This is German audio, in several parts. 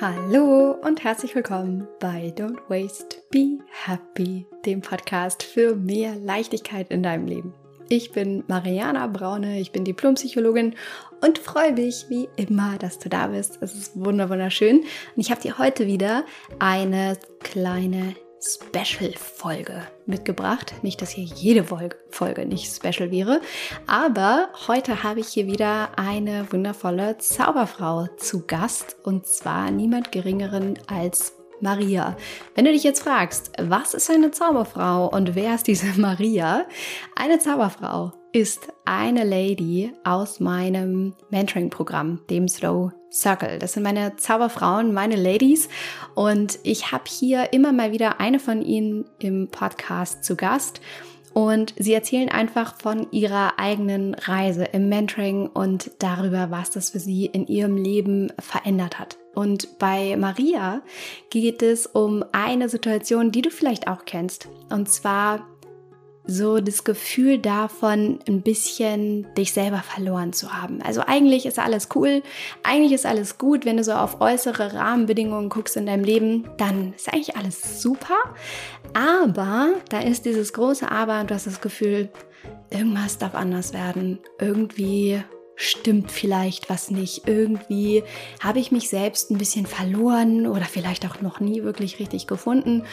Hallo und herzlich willkommen bei Don't Waste, Be Happy, dem Podcast für mehr Leichtigkeit in deinem Leben. Ich bin Mariana Braune, ich bin Diplompsychologin und freue mich wie immer, dass du da bist. Es ist wunderschön. Und ich habe dir heute wieder eine kleine Special-Folge mitgebracht. Nicht, dass hier jede Folge nicht special wäre, aber heute habe ich hier wieder eine wundervolle Zauberfrau zu Gast und zwar niemand geringeren als Maria. Wenn du dich jetzt fragst, was ist eine Zauberfrau und wer ist diese Maria? Eine Zauberfrau ist eine Lady aus meinem Mentoring-Programm, dem Slow Circle. Das sind meine Zauberfrauen, meine Ladies. Und ich habe hier immer mal wieder eine von ihnen im Podcast zu Gast. Und sie erzählen einfach von ihrer eigenen Reise im Mentoring und darüber, was das für sie in ihrem Leben verändert hat. Und bei Maria geht es um eine Situation, die du vielleicht auch kennst. Und zwar so das Gefühl davon, ein bisschen dich selber verloren zu haben. Also eigentlich ist alles cool, eigentlich ist alles gut, wenn du so auf äußere Rahmenbedingungen guckst in deinem Leben, dann ist eigentlich alles super. Aber da ist dieses große Aber und du hast das Gefühl, irgendwas darf anders werden. Irgendwie stimmt vielleicht was nicht. Irgendwie habe ich mich selbst ein bisschen verloren oder vielleicht auch noch nie wirklich richtig gefunden.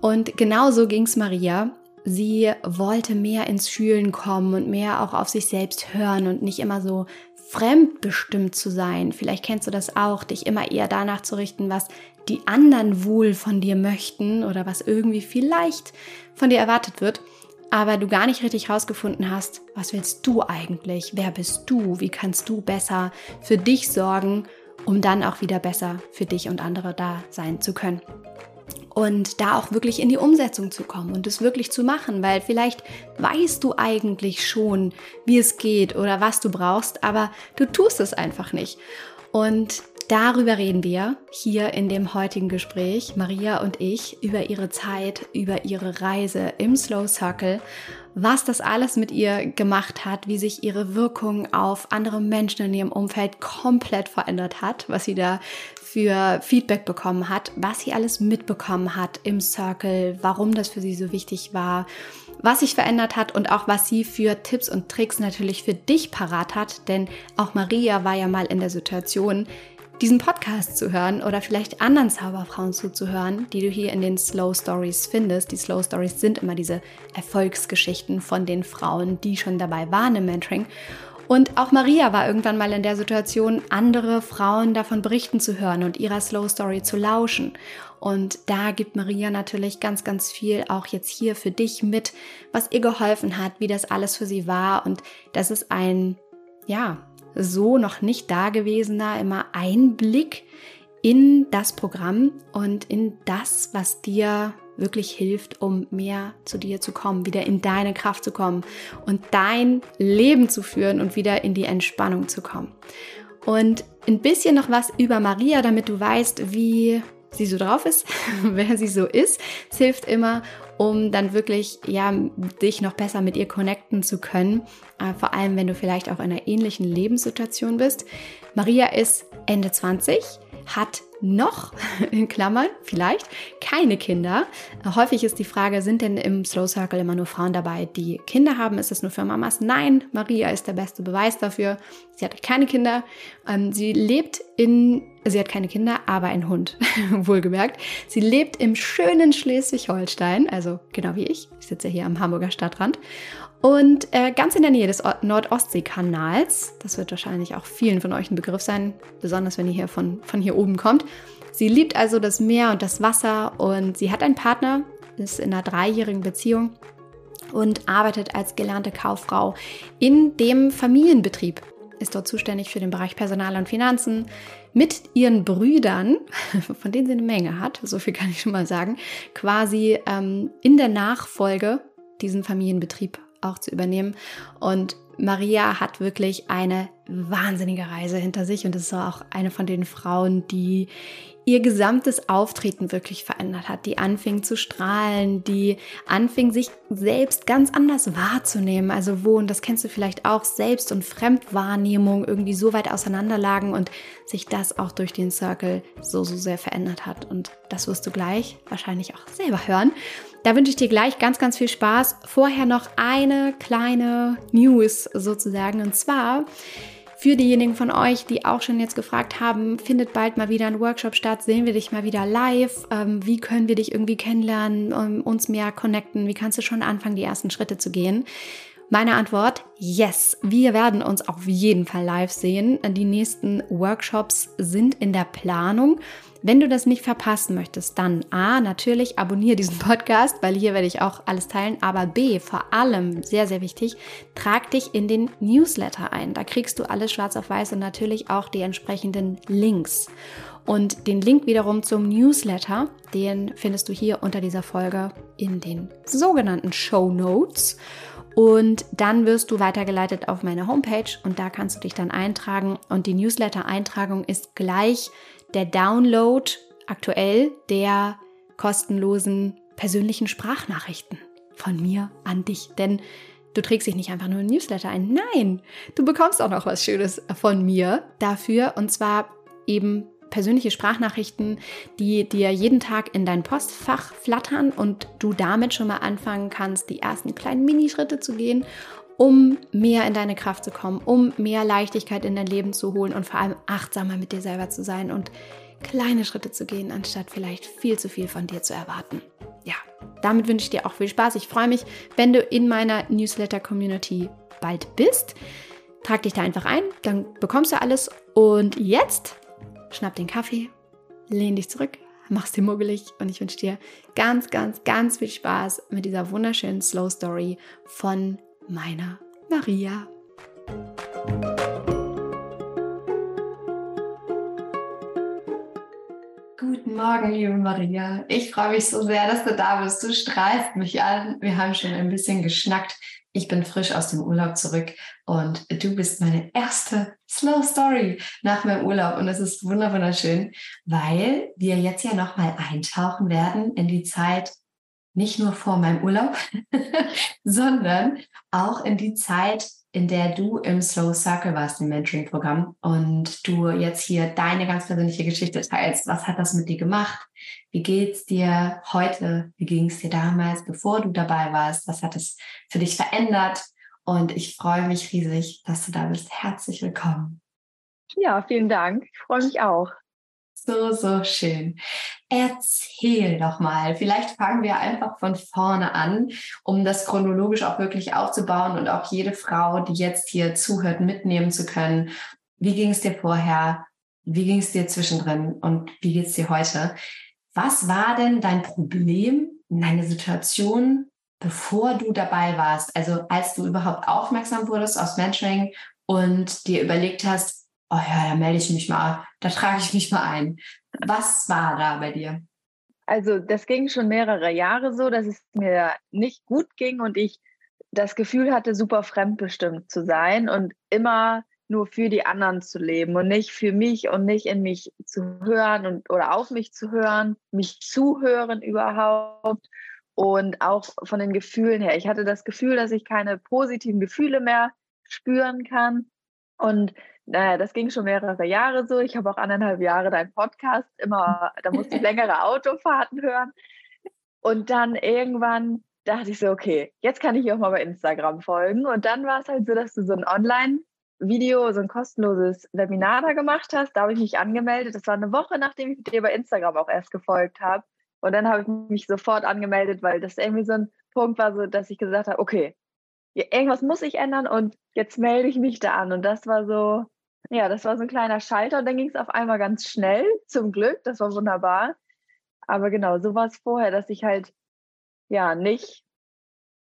Und genauso ging es Maria. Sie wollte mehr ins Fühlen kommen und mehr auch auf sich selbst hören und nicht immer so fremdbestimmt zu sein. Vielleicht kennst du das auch, dich immer eher danach zu richten, was die anderen wohl von dir möchten oder was irgendwie vielleicht von dir erwartet wird, aber du gar nicht richtig herausgefunden hast, was willst du eigentlich? Wer bist du? Wie kannst du besser für dich sorgen, um dann auch wieder besser für dich und andere da sein zu können? Und da auch wirklich in die Umsetzung zu kommen und es wirklich zu machen, weil vielleicht weißt du eigentlich schon, wie es geht oder was du brauchst, aber du tust es einfach nicht. Und darüber reden wir hier in dem heutigen Gespräch, Maria und ich, über ihre Zeit, über ihre Reise im Slow Circle, was das alles mit ihr gemacht hat, wie sich ihre Wirkung auf andere Menschen in ihrem Umfeld komplett verändert hat, was sie da für Feedback bekommen hat, was sie alles mitbekommen hat im Circle, warum das für sie so wichtig war, was sich verändert hat und auch was sie für Tipps und Tricks natürlich für dich parat hat. Denn auch Maria war ja mal in der Situation, diesen Podcast zu hören oder vielleicht anderen Zauberfrauen zuzuhören, die du hier in den Slow Stories findest. Die Slow Stories sind immer diese Erfolgsgeschichten von den Frauen, die schon dabei waren im Mentoring. Und auch Maria war irgendwann mal in der Situation, andere Frauen davon berichten zu hören und ihrer Slow Story zu lauschen. Und da gibt Maria natürlich ganz, ganz viel auch jetzt hier für dich mit, was ihr geholfen hat, wie das alles für sie war. Und das ist ein, ja, so noch nicht dagewesener immer Einblick in das Programm und in das, was dir wirklich hilft, um mehr zu dir zu kommen, wieder in deine Kraft zu kommen und dein Leben zu führen und wieder in die Entspannung zu kommen. Und ein bisschen noch was über Maria, damit du weißt, wie sie so drauf ist, wer sie so ist. Es hilft immer, um dann wirklich ja dich noch besser mit ihr connecten zu können, äh, vor allem wenn du vielleicht auch in einer ähnlichen Lebenssituation bist. Maria ist Ende 20, hat noch, in Klammern, vielleicht, keine Kinder. Häufig ist die Frage, sind denn im Slow Circle immer nur Frauen dabei, die Kinder haben? Ist es nur für Mamas? Nein, Maria ist der beste Beweis dafür. Sie hat keine Kinder. Ähm, sie lebt in, sie hat keine Kinder, aber einen Hund, wohlgemerkt. Sie lebt im schönen Schleswig-Holstein, also genau wie ich. Ich sitze hier am Hamburger Stadtrand. Und äh, ganz in der Nähe des Nordostseekanals, das wird wahrscheinlich auch vielen von euch ein Begriff sein, besonders wenn ihr hier von, von hier oben kommt. Sie liebt also das Meer und das Wasser und sie hat einen Partner, ist in einer dreijährigen Beziehung und arbeitet als gelernte Kauffrau in dem Familienbetrieb. Ist dort zuständig für den Bereich Personal und Finanzen mit ihren Brüdern, von denen sie eine Menge hat, so viel kann ich schon mal sagen, quasi ähm, in der Nachfolge diesen Familienbetrieb auch zu übernehmen. Und Maria hat wirklich eine wahnsinnige Reise hinter sich und ist auch eine von den Frauen, die ihr gesamtes Auftreten wirklich verändert hat, die anfing zu strahlen, die anfing sich selbst ganz anders wahrzunehmen. Also wo, und das kennst du vielleicht auch, Selbst- und Fremdwahrnehmung irgendwie so weit auseinanderlagen und sich das auch durch den Circle so, so sehr verändert hat. Und das wirst du gleich wahrscheinlich auch selber hören. Da wünsche ich dir gleich ganz, ganz viel Spaß. Vorher noch eine kleine News sozusagen. Und zwar für diejenigen von euch, die auch schon jetzt gefragt haben, findet bald mal wieder ein Workshop statt, sehen wir dich mal wieder live, ähm, wie können wir dich irgendwie kennenlernen, um, uns mehr connecten, wie kannst du schon anfangen, die ersten Schritte zu gehen? Meine Antwort, yes, wir werden uns auf jeden Fall live sehen. Die nächsten Workshops sind in der Planung. Wenn du das nicht verpassen möchtest, dann A, natürlich abonniere diesen Podcast, weil hier werde ich auch alles teilen, aber B, vor allem, sehr, sehr wichtig, trag dich in den Newsletter ein. Da kriegst du alles schwarz auf weiß und natürlich auch die entsprechenden Links. Und den Link wiederum zum Newsletter, den findest du hier unter dieser Folge in den sogenannten Show Notes. Und dann wirst du weitergeleitet auf meine Homepage und da kannst du dich dann eintragen. Und die Newsletter-Eintragung ist gleich der Download aktuell der kostenlosen persönlichen Sprachnachrichten von mir an dich. Denn du trägst dich nicht einfach nur ein Newsletter ein. Nein, du bekommst auch noch was Schönes von mir dafür. Und zwar eben persönliche Sprachnachrichten, die dir jeden Tag in dein Postfach flattern und du damit schon mal anfangen kannst, die ersten kleinen Minischritte zu gehen um mehr in deine Kraft zu kommen, um mehr Leichtigkeit in dein Leben zu holen und vor allem achtsamer mit dir selber zu sein und kleine Schritte zu gehen, anstatt vielleicht viel zu viel von dir zu erwarten. Ja, damit wünsche ich dir auch viel Spaß. Ich freue mich, wenn du in meiner Newsletter-Community bald bist. Trag dich da einfach ein, dann bekommst du alles. Und jetzt schnapp den Kaffee, lehn dich zurück, mach's dir muggelig und ich wünsche dir ganz, ganz, ganz viel Spaß mit dieser wunderschönen Slow Story von meiner Maria. Guten Morgen, liebe Maria. Ich freue mich so sehr, dass du da bist. Du strahlst mich an. Wir haben schon ein bisschen geschnackt. Ich bin frisch aus dem Urlaub zurück und du bist meine erste Slow Story nach meinem Urlaub und es ist wunderschön, weil wir jetzt ja nochmal eintauchen werden in die Zeit nicht nur vor meinem Urlaub, sondern auch in die Zeit, in der du im Slow Circle warst, im Mentoring-Programm und du jetzt hier deine ganz persönliche Geschichte teilst. Was hat das mit dir gemacht? Wie geht's dir heute? Wie ging es dir damals, bevor du dabei warst? Was hat es für dich verändert? Und ich freue mich riesig, dass du da bist. Herzlich willkommen. Ja, vielen Dank. Ich freue mich auch. So, so schön. Erzähl doch mal. Vielleicht fangen wir einfach von vorne an, um das chronologisch auch wirklich aufzubauen und auch jede Frau, die jetzt hier zuhört, mitnehmen zu können. Wie ging es dir vorher? Wie ging es dir zwischendrin? Und wie geht es dir heute? Was war denn dein Problem, deine Situation, bevor du dabei warst? Also als du überhaupt aufmerksam wurdest aus Mentoring und dir überlegt hast, oh ja, da melde ich mich mal, da trage ich mich mal ein. Was war da bei dir? Also das ging schon mehrere Jahre so, dass es mir nicht gut ging und ich das Gefühl hatte, super fremdbestimmt zu sein und immer nur für die anderen zu leben und nicht für mich und nicht in mich zu hören und oder auf mich zu hören, mich zuhören überhaupt und auch von den Gefühlen her. Ich hatte das Gefühl, dass ich keine positiven Gefühle mehr spüren kann und naja, das ging schon mehrere Jahre so. Ich habe auch anderthalb Jahre deinen Podcast immer, da musste ich längere Autofahrten hören. Und dann irgendwann dachte ich so, okay, jetzt kann ich auch mal bei Instagram folgen. Und dann war es halt so, dass du so ein Online-Video, so ein kostenloses Webinar da gemacht hast. Da habe ich mich angemeldet. Das war eine Woche, nachdem ich dir bei Instagram auch erst gefolgt habe. Und dann habe ich mich sofort angemeldet, weil das irgendwie so ein Punkt war, so, dass ich gesagt habe, okay, irgendwas muss ich ändern und jetzt melde ich mich da an. Und das war so, ja, das war so ein kleiner Schalter und dann ging es auf einmal ganz schnell, zum Glück, das war wunderbar. Aber genau, so war es vorher, dass ich halt ja nicht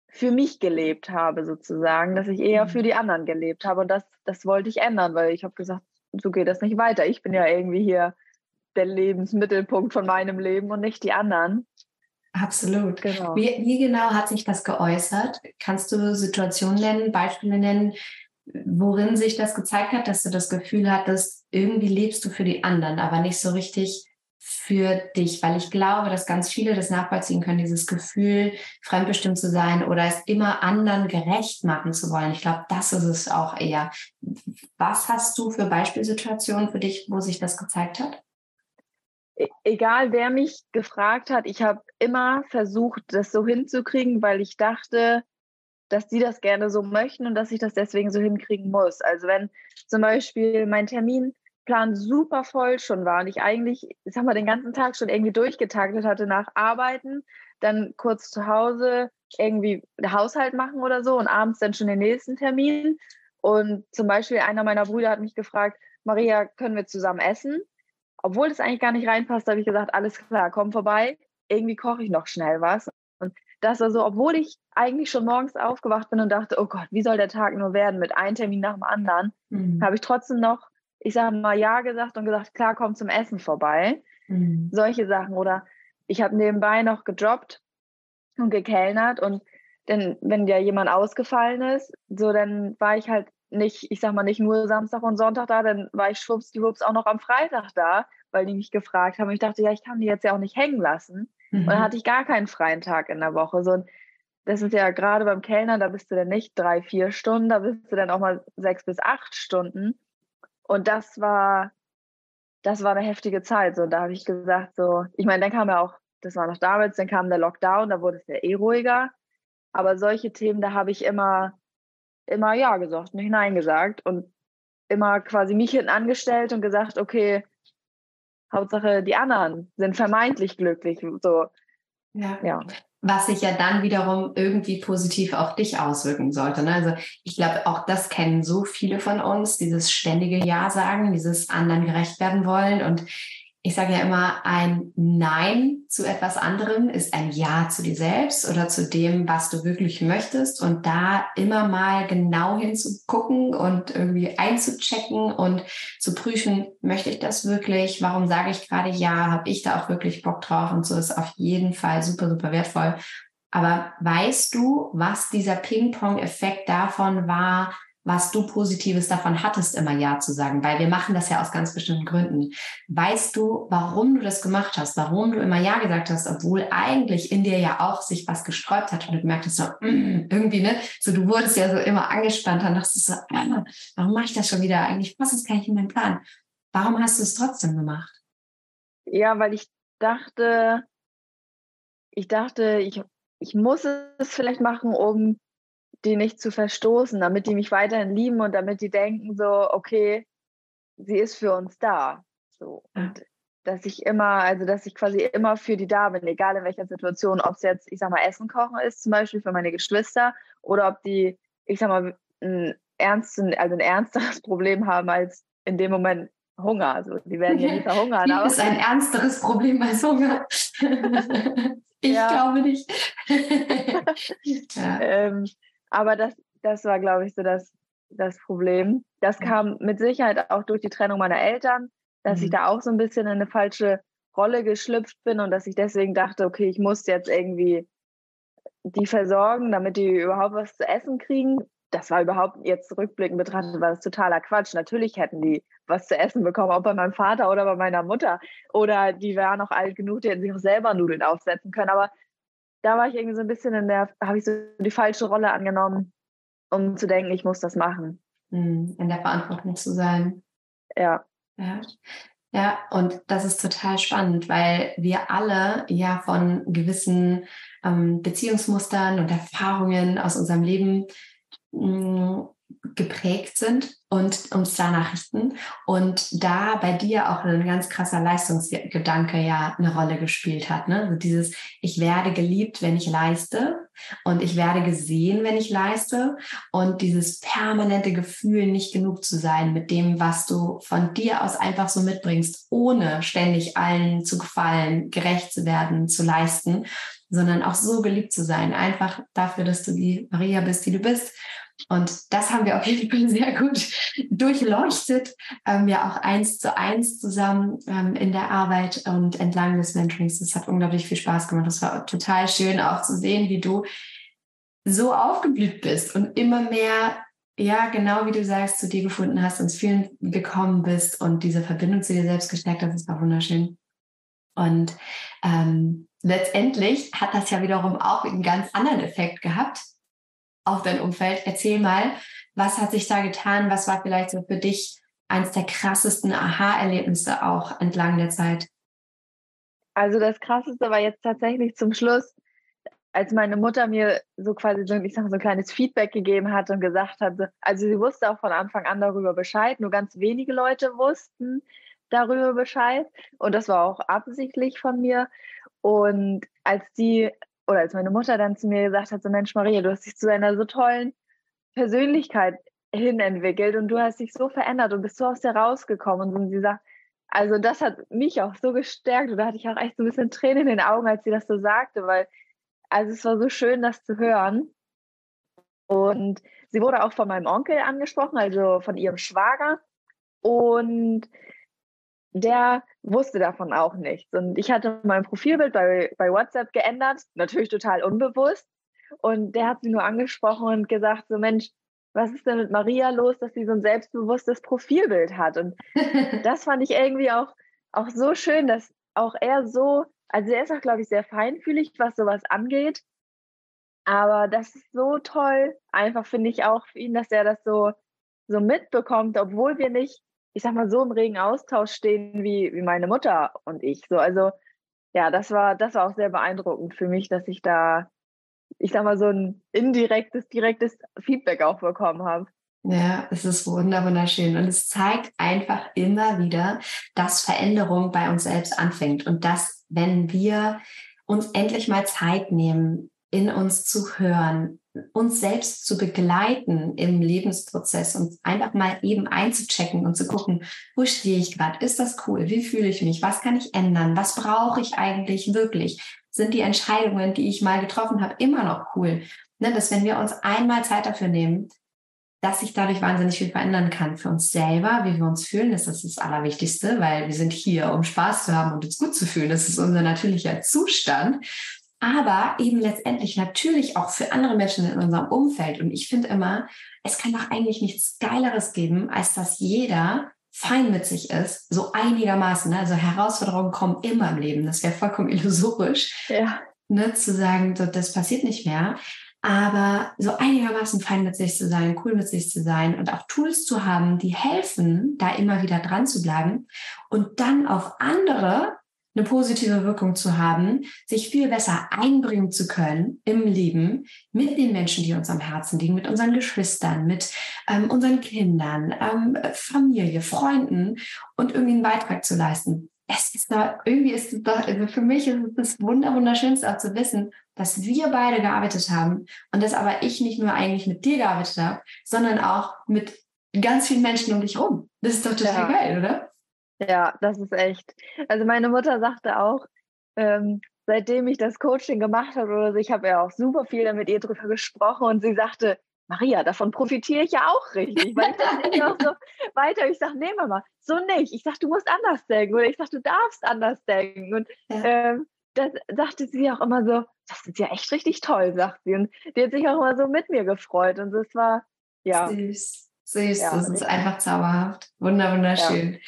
für mich gelebt habe, sozusagen, dass ich eher für mhm. die anderen gelebt habe. Und das, das wollte ich ändern, weil ich habe gesagt, so geht das nicht weiter. Ich bin ja irgendwie hier der Lebensmittelpunkt von meinem Leben und nicht die anderen. Absolut. Genau. Wie, wie genau hat sich das geäußert? Kannst du Situationen nennen, Beispiele nennen, worin sich das gezeigt hat, dass du das Gefühl hattest, irgendwie lebst du für die anderen, aber nicht so richtig für dich, weil ich glaube, dass ganz viele das nachvollziehen können, dieses Gefühl, fremdbestimmt zu sein oder es immer anderen gerecht machen zu wollen. Ich glaube, das ist es auch eher. Was hast du für Beispielsituationen für dich, wo sich das gezeigt hat? E-, egal, wer mich gefragt hat, ich habe immer versucht, das so hinzukriegen, weil ich dachte, dass die das gerne so möchten und dass ich das deswegen so hinkriegen muss. Also wenn zum Beispiel mein Termin Plan super voll schon war und ich eigentlich, ich sag mal, den ganzen Tag schon irgendwie durchgetaktet hatte nach Arbeiten, dann kurz zu Hause irgendwie Haushalt machen oder so und abends dann schon den nächsten Termin. Und zum Beispiel einer meiner Brüder hat mich gefragt, Maria, können wir zusammen essen? Obwohl das eigentlich gar nicht reinpasst, habe ich gesagt, alles klar, komm vorbei. Irgendwie koche ich noch schnell was. Und das war so, obwohl ich eigentlich schon morgens aufgewacht bin und dachte, oh Gott, wie soll der Tag nur werden mit einem Termin nach dem anderen, mhm. habe ich trotzdem noch ich sage mal Ja gesagt und gesagt, klar, komm zum Essen vorbei. Mhm. Solche Sachen. Oder ich habe nebenbei noch gejobbt und gekellnert und denn wenn ja jemand ausgefallen ist, so dann war ich halt nicht, ich sag mal nicht nur Samstag und Sonntag da, dann war ich schwuppsdiwupps auch noch am Freitag da, weil die mich gefragt haben. Und ich dachte, ja, ich kann die jetzt ja auch nicht hängen lassen. Mhm. Und dann hatte ich gar keinen freien Tag in der Woche. So, das ist ja gerade beim Kellner, da bist du dann nicht drei, vier Stunden, da bist du dann auch mal sechs bis acht Stunden. Und das war, das war eine heftige Zeit. So, da habe ich gesagt, so, ich meine, dann kam ja auch, das war noch damals, dann kam der Lockdown, da wurde es ja eh ruhiger. Aber solche Themen, da habe ich immer, immer Ja gesagt, nicht Nein gesagt und immer quasi mich hinten angestellt und gesagt, okay, Hauptsache die anderen sind vermeintlich glücklich. So. Ja. ja was sich ja dann wiederum irgendwie positiv auf dich auswirken sollte. Ne? Also ich glaube, auch das kennen so viele von uns, dieses ständige Ja sagen, dieses anderen gerecht werden wollen. Und ich sage ja immer, ein Nein zu etwas anderem ist ein Ja zu dir selbst oder zu dem, was du wirklich möchtest. Und da immer mal genau hinzugucken und irgendwie einzuchecken und zu prüfen, möchte ich das wirklich? Warum sage ich gerade Ja? Habe ich da auch wirklich Bock drauf? Und so ist auf jeden Fall super, super wertvoll. Aber weißt du, was dieser Ping-Pong-Effekt davon war, was du Positives davon hattest, immer Ja zu sagen, weil wir machen das ja aus ganz bestimmten Gründen. Weißt du, warum du das gemacht hast, warum du immer Ja gesagt hast, obwohl eigentlich in dir ja auch sich was gesträubt hat und du gemerkt hast, so, mm, irgendwie, ne, so du wurdest ja so immer angespannt, dann dachtest so, ah, warum mache ich das schon wieder? Eigentlich passt das gar nicht in meinen Plan. Warum hast du es trotzdem gemacht? Ja, weil ich dachte, ich dachte, ich, ich muss es vielleicht machen, um die nicht zu verstoßen, damit die mich weiterhin lieben und damit die denken so, okay, sie ist für uns da. So. Und dass ich immer, also dass ich quasi immer für die da bin, egal in welcher Situation, ob es jetzt, ich sag mal, Essen kochen ist, zum Beispiel für meine Geschwister, oder ob die, ich sag mal, ein, ernsten, also ein ernsteres Problem haben als in dem Moment Hunger. Also die werden ja nie verhungern. Das ist ein ernsteres Problem als Hunger. ich ja. glaube nicht. ja. ähm, aber das, das war, glaube ich, so das, das Problem. Das kam mit Sicherheit auch durch die Trennung meiner Eltern, dass mhm. ich da auch so ein bisschen in eine falsche Rolle geschlüpft bin und dass ich deswegen dachte, okay, ich muss jetzt irgendwie die versorgen, damit die überhaupt was zu essen kriegen. Das war überhaupt jetzt rückblickend betrachtet, war das totaler Quatsch. Natürlich hätten die was zu essen bekommen, auch bei meinem Vater oder bei meiner Mutter. Oder die waren noch alt genug, die hätten sich auch selber Nudeln aufsetzen können. Aber da war ich irgendwie so ein bisschen in der, habe ich so die falsche Rolle angenommen, um zu denken, ich muss das machen. Hm, in der Verantwortung zu sein. Ja. Ja. Ja, und das ist total spannend, weil wir alle ja von gewissen ähm, Beziehungsmustern und Erfahrungen aus unserem Leben mh, hm, geprägt sind und uns danach richten. Und da bei dir auch ein ganz krasser Leistungsgedanke ja eine Rolle gespielt hat. Ne? Also dieses, ich werde geliebt, wenn ich leiste und ich werde gesehen, wenn ich leiste. Und dieses permanente Gefühl, nicht genug zu sein mit dem, was du von dir aus einfach so mitbringst, ohne ständig allen zu gefallen, gerecht zu werden, zu leisten, sondern auch so geliebt zu sein. Einfach dafür, dass du die Maria bist, die du bist und das haben wir auf jeden Fall sehr gut durchleuchtet, ähm, ja auch eins zu eins zusammen ähm, in der Arbeit und entlang des Mentorings. Das hat unglaublich viel Spaß gemacht. Das war total schön auch zu sehen, wie du so aufgeblüht bist und immer mehr ja, genau wie du sagst, zu dir gefunden hast, ins Fühlen gekommen bist und diese Verbindung zu dir selbst gestärkt hast, das war wunderschön. Und ähm, letztendlich hat das ja wiederum auch einen ganz anderen Effekt gehabt auf dein Umfeld. Erzähl mal, was hat sich da getan? Was war vielleicht so für dich eines der krassesten Aha-Erlebnisse auch entlang der Zeit? Also das krasseste war jetzt tatsächlich zum Schluss, als meine Mutter mir so quasi so, ich sag so ein kleines Feedback gegeben hat und gesagt hat, also sie wusste auch von Anfang an darüber Bescheid, nur ganz wenige Leute wussten darüber Bescheid und das war auch absichtlich von mir. Und als sie oder als meine Mutter dann zu mir gesagt hat, so Mensch Maria, du hast dich zu einer so tollen Persönlichkeit hin entwickelt und du hast dich so verändert und bist so aus der rausgekommen und sie sagt, also das hat mich auch so gestärkt und da hatte ich auch echt so ein bisschen Tränen in den Augen, als sie das so sagte, weil also es war so schön, das zu hören. Und sie wurde auch von meinem Onkel angesprochen, also von ihrem Schwager. Und der wusste davon auch nichts. Und ich hatte mein Profilbild bei, bei WhatsApp geändert, natürlich total unbewusst. Und der hat sie nur angesprochen und gesagt, so Mensch, was ist denn mit Maria los, dass sie so ein selbstbewusstes Profilbild hat? Und das fand ich irgendwie auch, auch so schön, dass auch er so also er ist auch, glaube ich, sehr feinfühlig, was sowas angeht. Aber das ist so toll, einfach finde ich auch für ihn, dass er das so, so mitbekommt, obwohl wir nicht, ich sag mal, so im regen Austausch stehen wie, wie meine Mutter und ich. So, also ja, das war, das war auch sehr beeindruckend für mich, dass ich da, ich sag mal, so ein indirektes, direktes Feedback auch bekommen habe. Ja, es ist wunderschön und es zeigt einfach immer wieder, dass Veränderung bei uns selbst anfängt und dass, wenn wir uns endlich mal Zeit nehmen, in uns zu hören, uns selbst zu begleiten im Lebensprozess und einfach mal eben einzuchecken und zu gucken, wo stehe ich gerade? Ist das cool? Wie fühle ich mich? Was kann ich ändern? Was brauche ich eigentlich wirklich? Sind die Entscheidungen, die ich mal getroffen habe, immer noch cool? Ne, dass wenn wir uns einmal Zeit dafür nehmen, dass sich dadurch wahnsinnig viel verändern kann für uns selber, wie wir uns fühlen, ist das das Allerwichtigste, weil wir sind hier, um Spaß zu haben und uns gut zu fühlen. Das ist unser natürlicher Zustand. Aber eben letztendlich natürlich auch für andere Menschen in unserem Umfeld. Und ich finde immer, es kann doch eigentlich nichts Geileres geben, als dass jeder fein mit sich ist, so einigermaßen. Ne? Also Herausforderungen kommen immer im Leben. Das wäre vollkommen illusorisch. Ja. Ne, zu sagen, so, das passiert nicht mehr aber so einigermaßen fein mit sich zu sein, cool mit sich zu sein und auch Tools zu haben, die helfen, da immer wieder dran zu bleiben und dann auf andere eine positive Wirkung zu haben, sich viel besser einbringen zu können im Leben mit den Menschen, die uns am Herzen liegen, mit unseren Geschwistern, mit ähm, unseren Kindern, ähm, Familie, Freunden und irgendwie einen Beitrag zu leisten. Es ist da, irgendwie ist es doch, also für mich ist es das Wunder, Wunderschönste auch zu wissen, dass wir beide gearbeitet haben und dass aber ich nicht nur eigentlich mit dir gearbeitet habe, sondern auch mit ganz vielen Menschen um dich rum. Das ist doch total ja. geil, oder? Ja, das ist echt. Also meine Mutter sagte auch, ähm, seitdem ich das Coaching gemacht habe oder so, ich habe ja auch super viel mit ihr drüber gesprochen und sie sagte, Maria, davon profitiere ich ja auch richtig, weil ich das nicht auch so weiter. Ich sage, nee, Mama, so nicht. Ich sage, du musst anders denken oder ich sage, du darfst anders denken. Und ja. ähm, das sagte sie auch immer so, das ist ja echt richtig toll, sagt sie. Und die hat sich auch immer so mit mir gefreut. Und das war, ja. Süß. Süß, ja, das ist einfach zauberhaft. Wunder, wunderschön. Ja.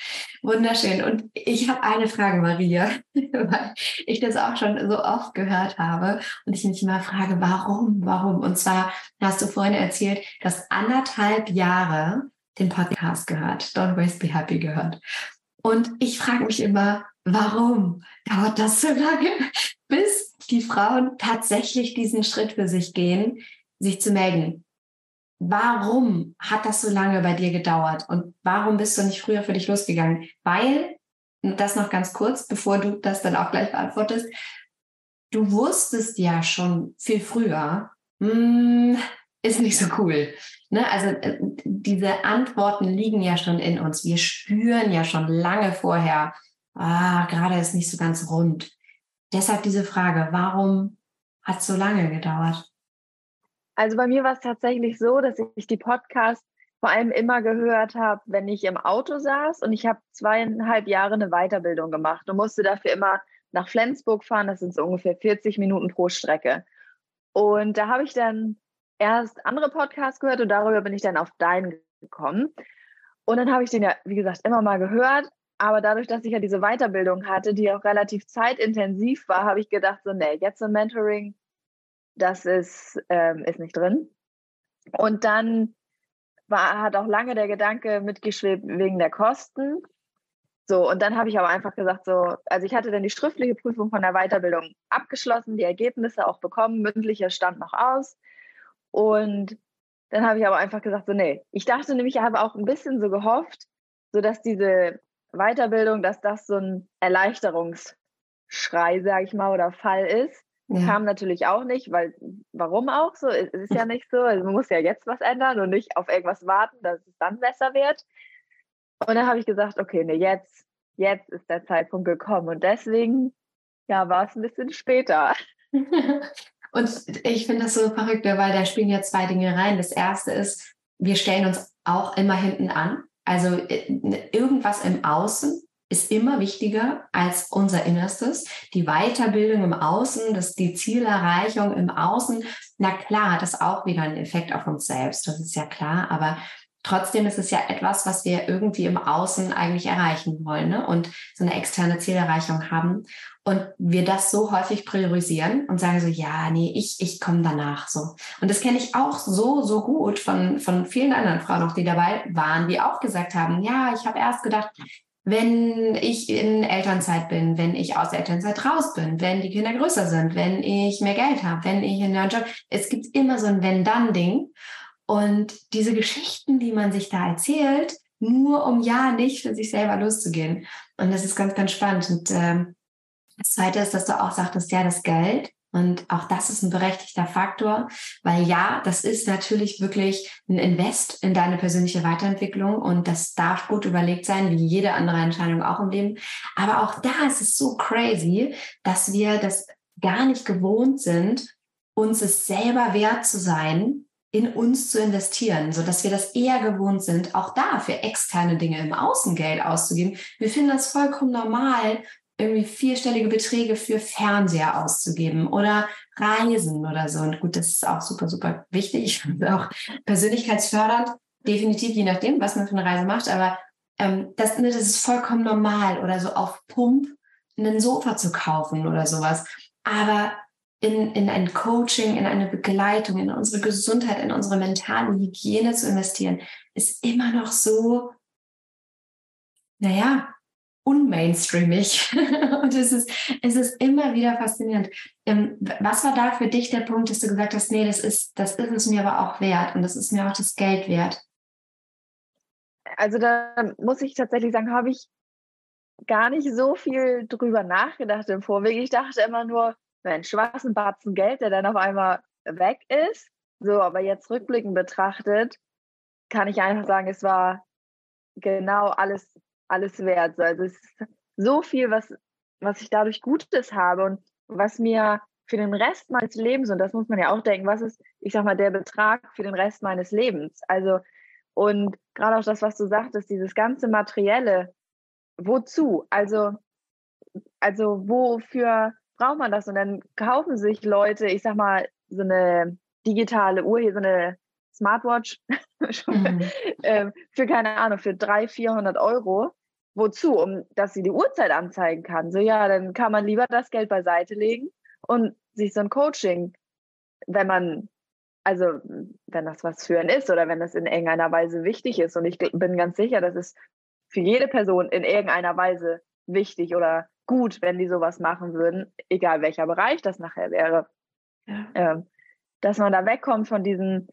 Wunderschön. Und ich habe eine Frage, Maria, weil ich das auch schon so oft gehört habe und ich mich immer frage, warum, warum? Und zwar hast du vorhin erzählt, dass anderthalb Jahre den Podcast gehört, Don't Waste Be Happy gehört. Und ich frage mich immer, warum dauert das so lange, bis die Frauen tatsächlich diesen Schritt für sich gehen, sich zu melden? Warum hat das so lange bei dir gedauert? Und warum bist du nicht früher für dich losgegangen? Weil, das noch ganz kurz, bevor du das dann auch gleich beantwortest, du wusstest ja schon viel früher, hm, ist nicht so cool. Ne? Also äh, diese Antworten liegen ja schon in uns. Wir spüren ja schon lange vorher, ah, gerade ist nicht so ganz rund. Deshalb diese Frage, warum hat es so lange gedauert? Also bei mir war es tatsächlich so, dass ich die Podcasts vor allem immer gehört habe, wenn ich im Auto saß und ich habe zweieinhalb Jahre eine Weiterbildung gemacht und musste dafür immer nach Flensburg fahren. Das sind so ungefähr 40 Minuten pro Strecke. Und da habe ich dann erst andere Podcasts gehört und darüber bin ich dann auf deinen gekommen. Und dann habe ich den ja, wie gesagt, immer mal gehört. Aber dadurch, dass ich ja diese Weiterbildung hatte, die auch relativ zeitintensiv war, habe ich gedacht, so, nee, jetzt so Mentoring, das ist, ähm, ist nicht drin. Und dann war, hat auch lange der Gedanke mitgeschwebt wegen der Kosten. So, und dann habe ich aber einfach gesagt, so, also ich hatte dann die schriftliche Prüfung von der Weiterbildung abgeschlossen, die Ergebnisse auch bekommen, mündlicher stand noch aus. Und dann habe ich aber einfach gesagt, so, nee, ich dachte nämlich, ich habe auch ein bisschen so gehofft, so dass diese Weiterbildung, dass das so ein Erleichterungsschrei, sage ich mal, oder Fall ist. Ja. Kam natürlich auch nicht, weil warum auch so? Es ist ja nicht so. Also man muss ja jetzt was ändern und nicht auf irgendwas warten, dass es dann besser wird. Und dann habe ich gesagt, okay, nee, jetzt, jetzt ist der Zeitpunkt gekommen. Und deswegen, ja, war es ein bisschen später. und ich finde das so verrückt, weil da spielen ja zwei Dinge rein. Das erste ist, wir stellen uns auch immer hinten an. Also äh, irgendwas im Außen ist immer wichtiger als unser Innerstes. Die Weiterbildung im Außen, das, die Zielerreichung im Außen, na klar, das auch wieder einen Effekt auf uns selbst, das ist ja klar, aber trotzdem ist es ja etwas, was wir irgendwie im Außen eigentlich erreichen wollen ne? und so eine externe Zielerreichung haben. Und wir das so häufig priorisieren und sagen so, ja, nee, ich, ich komme danach so. Und das kenne ich auch so, so gut von, von vielen anderen Frauen auch, die dabei waren, die auch gesagt haben, ja, ich habe erst gedacht, wenn ich in Elternzeit bin, wenn ich aus der Elternzeit raus bin, wenn die Kinder größer sind, wenn ich mehr Geld habe, wenn ich in der Job, es gibt immer so ein Wenn-Dann-Ding. Und diese Geschichten, die man sich da erzählt, nur um ja nicht für sich selber loszugehen. Und das ist ganz, ganz spannend. Und ähm, das Zweite ist, dass du auch sagtest, ja, das Geld. Und auch das ist ein berechtigter Faktor, weil ja, das ist natürlich wirklich ein Invest in deine persönliche Weiterentwicklung und das darf gut überlegt sein, wie jede andere Entscheidung auch im Leben. Aber auch da ist es so crazy, dass wir das gar nicht gewohnt sind, uns es selber wert zu sein, in uns zu investieren, so dass wir das eher gewohnt sind, auch da für externe Dinge im Außengeld auszugeben. Wir finden das vollkommen normal, irgendwie vierstellige Beträge für Fernseher auszugeben oder Reisen oder so. Und gut, das ist auch super, super wichtig. Ich finde auch persönlichkeitsfördernd, definitiv, je nachdem, was man für eine Reise macht. Aber ähm, das, ne, das ist vollkommen normal oder so auf Pump ein Sofa zu kaufen oder sowas. Aber in, in ein Coaching, in eine Begleitung, in unsere Gesundheit, in unsere mentale Hygiene zu investieren, ist immer noch so, naja, unmainstreamig. und es ist, es ist immer wieder faszinierend. Ähm, was war da für dich der Punkt, dass du gesagt hast, nee, das ist, das ist es mir aber auch wert und das ist mir auch das Geld wert? Also da muss ich tatsächlich sagen, habe ich gar nicht so viel drüber nachgedacht im Vorweg. Ich dachte immer nur, Mensch, was ein Batzen Geld, der dann auf einmal weg ist. So, aber jetzt rückblickend betrachtet, kann ich einfach sagen, es war genau alles alles wert. Also es ist so viel, was, was ich dadurch Gutes habe und was mir für den Rest meines Lebens, und das muss man ja auch denken, was ist, ich sag mal, der Betrag für den Rest meines Lebens? Also, und gerade auch das, was du sagtest, dieses ganze Materielle, wozu? Also, also wofür braucht man das? Und dann kaufen sich Leute, ich sag mal, so eine digitale Uhr hier, so eine Smartwatch mhm. äh, für keine Ahnung, für 300, 400 Euro. Wozu? Um, dass sie die Uhrzeit anzeigen kann. So, ja, dann kann man lieber das Geld beiseite legen und sich so ein Coaching, wenn man, also, wenn das was für einen ist oder wenn das in irgendeiner Weise wichtig ist. Und ich bin ganz sicher, das ist für jede Person in irgendeiner Weise wichtig oder gut, wenn die sowas machen würden, egal welcher Bereich das nachher wäre. Ja. Ähm, dass man da wegkommt von diesen,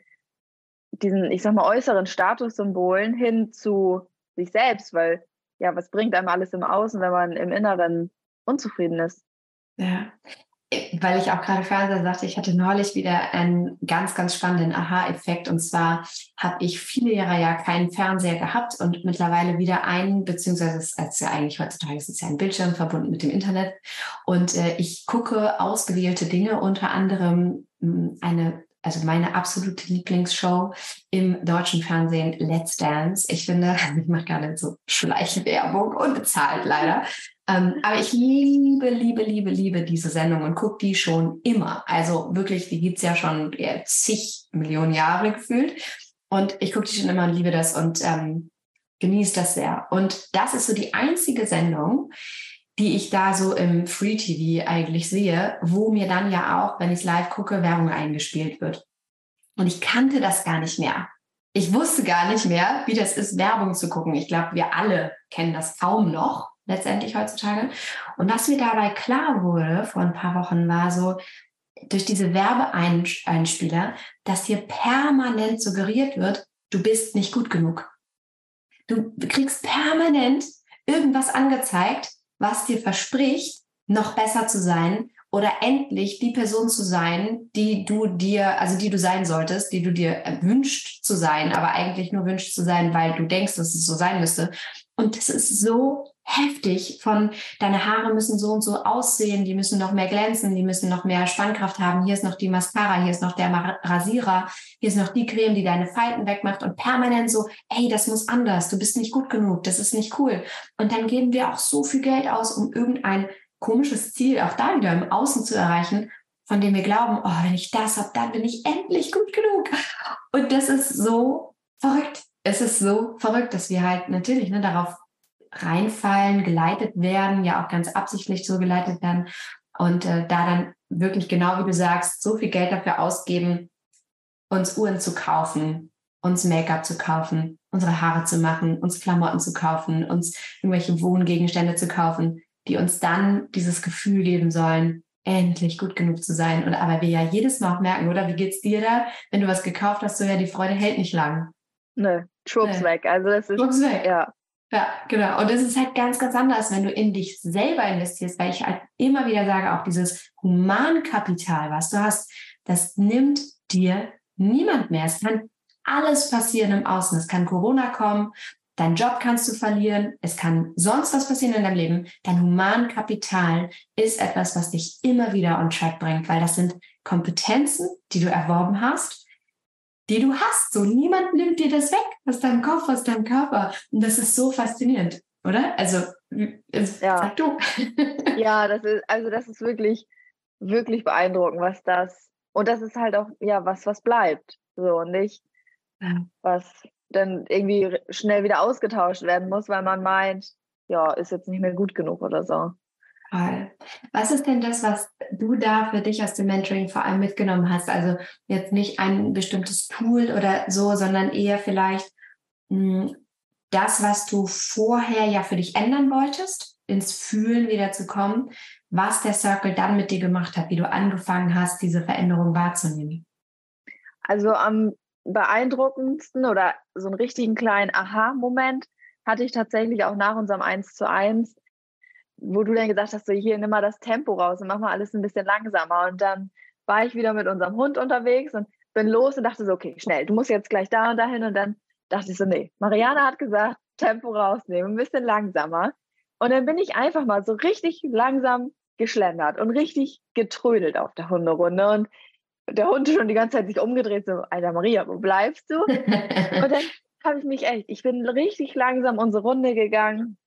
diesen, ich sag mal, äußeren Statussymbolen hin zu sich selbst, weil ja, was bringt einem alles im Außen, wenn man im Inneren unzufrieden ist? Ja, weil ich auch gerade Fernseher sagte, ich hatte neulich wieder einen ganz, ganz spannenden Aha-Effekt. Und zwar habe ich viele Jahre ja keinen Fernseher gehabt und mittlerweile wieder einen, beziehungsweise es ist ja eigentlich heutzutage ist es ja ein Bildschirm verbunden mit dem Internet. Und äh, ich gucke ausgewählte Dinge, unter anderem hm, eine also meine absolute Lieblingsshow im deutschen Fernsehen, Let's Dance. Ich finde, ich mache nicht so Schleichwerbung, unbezahlt leider. Ähm, aber ich liebe, liebe, liebe, liebe diese Sendung und gucke die schon immer. Also wirklich, die gibt's ja schon ja, zig Millionen Jahre gefühlt. Und ich gucke die schon immer und liebe das und ähm, genieße das sehr. Und das ist so die einzige Sendung, die ich da so im Free TV eigentlich sehe, wo mir dann ja auch, wenn ich live gucke, Werbung eingespielt wird. Und ich kannte das gar nicht mehr. Ich wusste gar nicht mehr, wie das ist, Werbung zu gucken. Ich glaube, wir alle kennen das kaum noch letztendlich heutzutage. Und was mir dabei klar wurde vor ein paar Wochen war so, durch diese Werbeeinspieler, dass hier permanent suggeriert wird, du bist nicht gut genug. Du kriegst permanent irgendwas angezeigt, was dir verspricht, noch besser zu sein oder endlich die Person zu sein, die du dir, also die du sein solltest, die du dir wünscht zu sein, aber eigentlich nur wünscht zu sein, weil du denkst, dass es so sein müsste. Und das ist so heftig von deine Haare müssen so und so aussehen, die müssen noch mehr glänzen, die müssen noch mehr Spannkraft haben. Hier ist noch die Mascara, hier ist noch der Rasierer, hier ist noch die Creme, die deine Falten wegmacht und permanent so, ey, das muss anders, du bist nicht gut genug, das ist nicht cool. Und dann geben wir auch so viel Geld aus, um irgendein komisches Ziel auch da wieder im Außen zu erreichen, von dem wir glauben, oh, wenn ich das habe, dann bin ich endlich gut genug. Und das ist so verrückt. Es ist so verrückt, dass wir halt natürlich ne, darauf reinfallen, geleitet werden, ja auch ganz absichtlich so geleitet werden und äh, da dann wirklich genau wie du sagst, so viel Geld dafür ausgeben, uns Uhren zu kaufen, uns Make-up zu kaufen, unsere Haare zu machen, uns Klamotten zu kaufen, uns irgendwelche Wohngegenstände zu kaufen, die uns dann dieses Gefühl geben sollen, endlich gut genug zu sein. Und aber wir ja jedes Mal auch merken, oder wie geht's dir da, wenn du was gekauft hast, so ja, die Freude hält nicht lang. Nö, schwupps nee. weg. Also das ist schwupps weg. Ja. Ja, genau. Und es ist halt ganz, ganz anders, wenn du in dich selber investierst, weil ich halt immer wieder sage, auch dieses Humankapital, was du hast, das nimmt dir niemand mehr. Es kann alles passieren im Außen. Es kann Corona kommen, dein Job kannst du verlieren, es kann sonst was passieren in deinem Leben. Dein Humankapital ist etwas, was dich immer wieder on track bringt, weil das sind Kompetenzen, die du erworben hast die du hast. So niemand nimmt dir das weg aus deinem Kopf, aus deinem Körper. Und das ist so faszinierend, oder? Also, ja. sag du. ja, das ist, also das ist wirklich, wirklich beeindruckend, was das, und das ist halt auch, ja, was, was bleibt. So, und nicht, ja. was dann irgendwie schnell wieder ausgetauscht werden muss, weil man meint, ja, ist jetzt nicht mehr gut genug oder so. Toll. Was ist denn das, was du da für dich aus dem Mentoring vor allem mitgenommen hast? Also jetzt nicht ein bestimmtes Tool oder so, sondern eher vielleicht mh, hm, das, was du vorher ja für dich ändern wolltest, ins Fühlen wieder zu kommen, was der Circle dann mit dir gemacht hat, wie du angefangen hast, diese Veränderung wahrzunehmen. Also am beeindruckendsten oder so einen richtigen kleinen Aha-Moment hatte ich tatsächlich auch nach unserem 1 zu 1 wo du dann gesagt hast, so hier nimm mal das Tempo raus und mach mal alles ein bisschen langsamer. Und dann war ich wieder mit unserem Hund unterwegs und bin los und dachte so, okay, schnell, du musst jetzt gleich da und dahin. Und dann dachte ich so, nee, Mariana hat gesagt, Tempo rausnehmen, ein bisschen langsamer. Und dann bin ich einfach mal so richtig langsam geschlendert und richtig getrödelt auf der Hunderunde. Und der Hund schon die ganze Zeit sich umgedreht, so, Alter Maria, wo bleibst du? und dann habe ich mich echt, ich bin richtig langsam unsere Runde gegangen,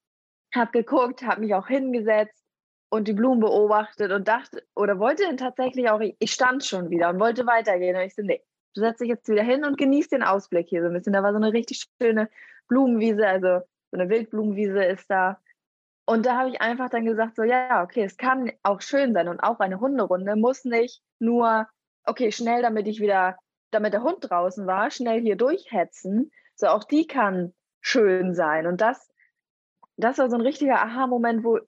habe geguckt, habe mich auch hingesetzt und die Blumen beobachtet und dachte oder wollte tatsächlich auch, ich stand schon wieder und wollte weitergehen. Und ich so, nee, du setzt dich jetzt wieder hin und genießt den Ausblick hier so ein bisschen. Da war so eine richtig schöne Blumenwiese, also so eine Wildblumenwiese ist da. Und da habe ich einfach dann gesagt, so ja, okay, es kann auch schön sein und auch eine Hunderunde muss nicht nur, okay, schnell, damit ich wieder, damit der Hund draußen war, schnell hier durchhetzen. So auch die kann schön sein. Und das das war so ein richtiger Aha-Moment, wo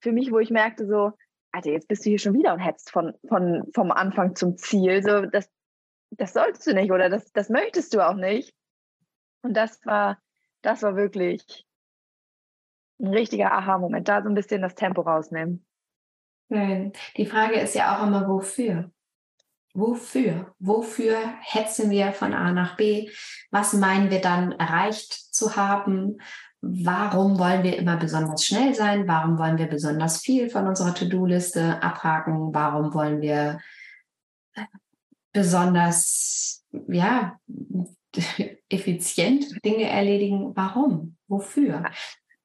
für mich, wo ich merkte, so, Alter, jetzt bist du hier schon wieder und hetzt von, von, vom Anfang zum Ziel. So, das, das solltest du nicht oder das, das möchtest du auch nicht. Und das war, das war wirklich ein richtiger Aha-Moment, da so ein bisschen das Tempo rausnehmen. Die Frage ist ja auch immer, wofür? Wofür? Wofür hetzen wir von A nach B? Was meinen wir dann erreicht zu haben? Warum wollen wir immer besonders schnell sein? Warum wollen wir besonders viel von unserer To-Do-Liste abhaken? Warum wollen wir besonders, ja, effizient Dinge erledigen? Warum? Wofür?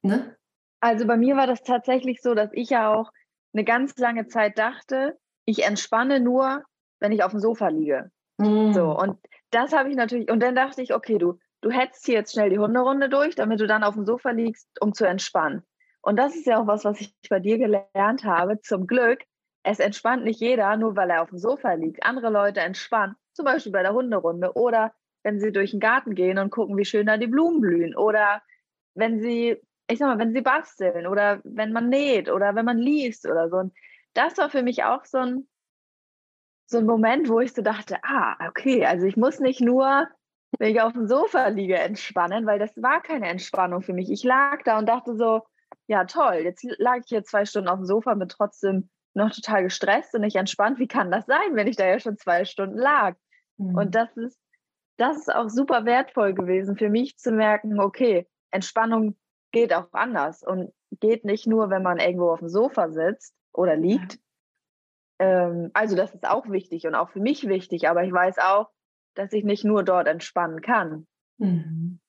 Ne? Also bei mir war das tatsächlich so, dass ich ja auch eine ganz lange Zeit dachte, ich entspanne nur, wenn ich auf dem Sofa liege. Mm. So, und das habe ich natürlich, und dann dachte ich, okay, du, du hetzt hier jetzt schnell die Hunderunde durch, damit du dann auf dem Sofa liegst, um zu entspannen. Und das ist ja auch was, was ich bei dir gelernt habe. Zum Glück, es entspannt nicht jeder, nur weil er auf dem Sofa liegt. Andere Leute entspannen, zum Beispiel bei der Hunderunde oder wenn sie durch den Garten gehen und gucken, wie schön da die Blumen blühen oder wenn sie, ich sag mal, wenn sie basteln oder wenn man näht oder wenn man liest oder so. Und das war für mich auch so ein, so ein Moment, wo ich so dachte, ah, okay, also ich muss nicht nur, wenn ich auf dem Sofa liege, entspannen, weil das war keine Entspannung für mich. Ich lag da und dachte so, ja toll, jetzt lag ich hier zwei Stunden auf dem Sofa, bin trotzdem noch total gestresst und nicht entspannt. Wie kann das sein, wenn ich da ja schon zwei Stunden lag? Mhm. Und das ist, das ist auch super wertvoll gewesen für mich zu merken, okay, Entspannung geht auch anders und geht nicht nur, wenn man irgendwo auf dem Sofa sitzt oder liegt. Ja. Ähm, also das ist auch wichtig und auch für mich wichtig, aber ich weiß auch, dass ich nicht nur dort entspannen kann. Mhm.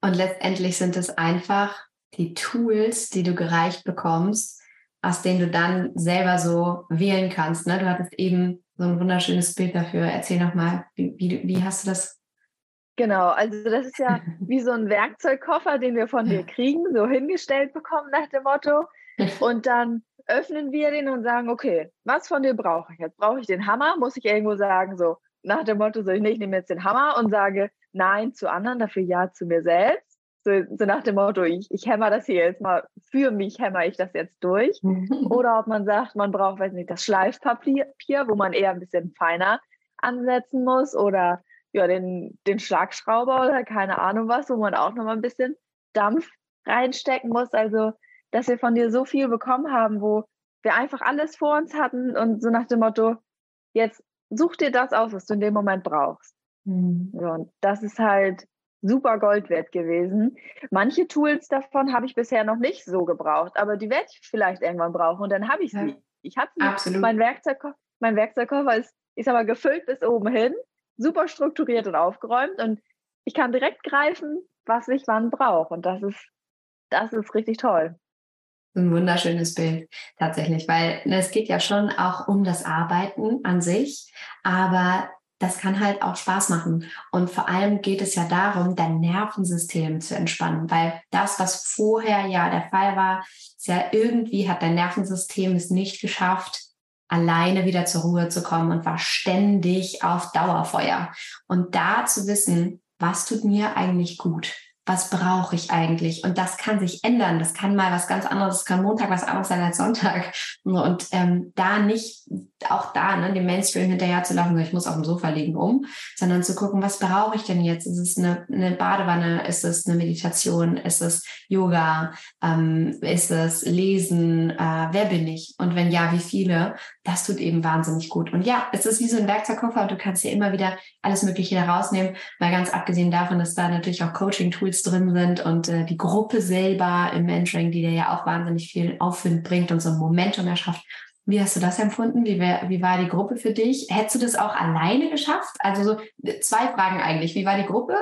Und letztendlich sind es einfach die Tools, die du gereicht bekommst, aus denen du dann selber so wählen kannst. Ne? Du hattest eben so ein wunderschönes Bild dafür. Erzähl nochmal, wie, wie, wie hast du das? Genau, also das ist ja wie so ein Werkzeugkoffer, den wir von dir kriegen, so hingestellt bekommen nach dem Motto. Und dann öffnen wir den und sagen, okay, was von dir brauche ich jetzt? Brauche ich den Hammer? Muss ich irgendwo sagen, so nach dem Motto, so ich nicht nehme jetzt den Hammer und sage Nein zu anderen, dafür Ja zu mir selbst? So, so nach dem Motto, ich, ich hämmer das hier jetzt mal, für mich hämmer ich das jetzt durch. Oder ob man sagt, man braucht, weiß nicht, das Schleifpapier, wo man eher ein bisschen feiner ansetzen muss oder ja, den, den Schlagschrauber oder keine Ahnung was, wo man auch nochmal ein bisschen Dampf reinstecken muss. Also, dass wir von dir so viel bekommen haben, wo wir einfach alles vor uns hatten und so nach dem Motto, jetzt such dir das aus, was du in dem Moment brauchst. Mhm. So, und das ist halt super Gold wert gewesen. Manche Tools davon habe ich bisher noch nicht so gebraucht, aber die werde ich vielleicht irgendwann brauchen und dann habe ich sie. Ja. Ich habe sie. Absolut. Mein Werkzeugkoffer, mein Werkzeugkoffer ist, ich sag mal, gefüllt bis oben hin, super strukturiert und aufgeräumt und ich kann direkt greifen, was ich wann brauche. Und das ist, das ist richtig toll. Ein wunderschönes Bild tatsächlich, weil ne, es geht ja schon auch um das Arbeiten an sich, aber das kann halt auch Spaß machen. Und vor allem geht es ja darum, dein Nervensystem zu entspannen, weil das, was vorher ja der Fall war, ist ja irgendwie hat dein Nervensystem es nicht geschafft, alleine wieder zur Ruhe zu kommen und war ständig auf Dauerfeuer. Und da zu wissen, was tut mir eigentlich gut? Was brauche ich eigentlich? Und das kann sich ändern. Das kann mal was ganz anderes, das kann Montag was anderes sein als Sonntag. Und ähm, da nicht, auch da, ne, dem Mainstream hinterher zu laufen, ich muss auf dem Sofa liegen um, sondern zu gucken, was brauche ich denn jetzt? Ist es eine, eine Badewanne? Ist es eine Meditation? Ist es Yoga? Ähm, ist es Lesen? Äh, wer bin ich? Und wenn ja, wie viele? Das tut eben wahnsinnig gut. Und ja, es ist wie so ein Werkzeugkoffer und du kannst hier immer wieder alles Mögliche herausnehmen, mal ganz abgesehen davon, dass da natürlich auch Coaching-Tools Tools drin sind und äh, die Gruppe selber im Mentoring, die dir ja auch wahnsinnig viel Aufwind bringt und so ein Momentum erschafft. Wie hast du das empfunden? Wie, wär, wie war die Gruppe für dich? Hättest du das auch alleine geschafft? Also so zwei Fragen eigentlich. Wie war die Gruppe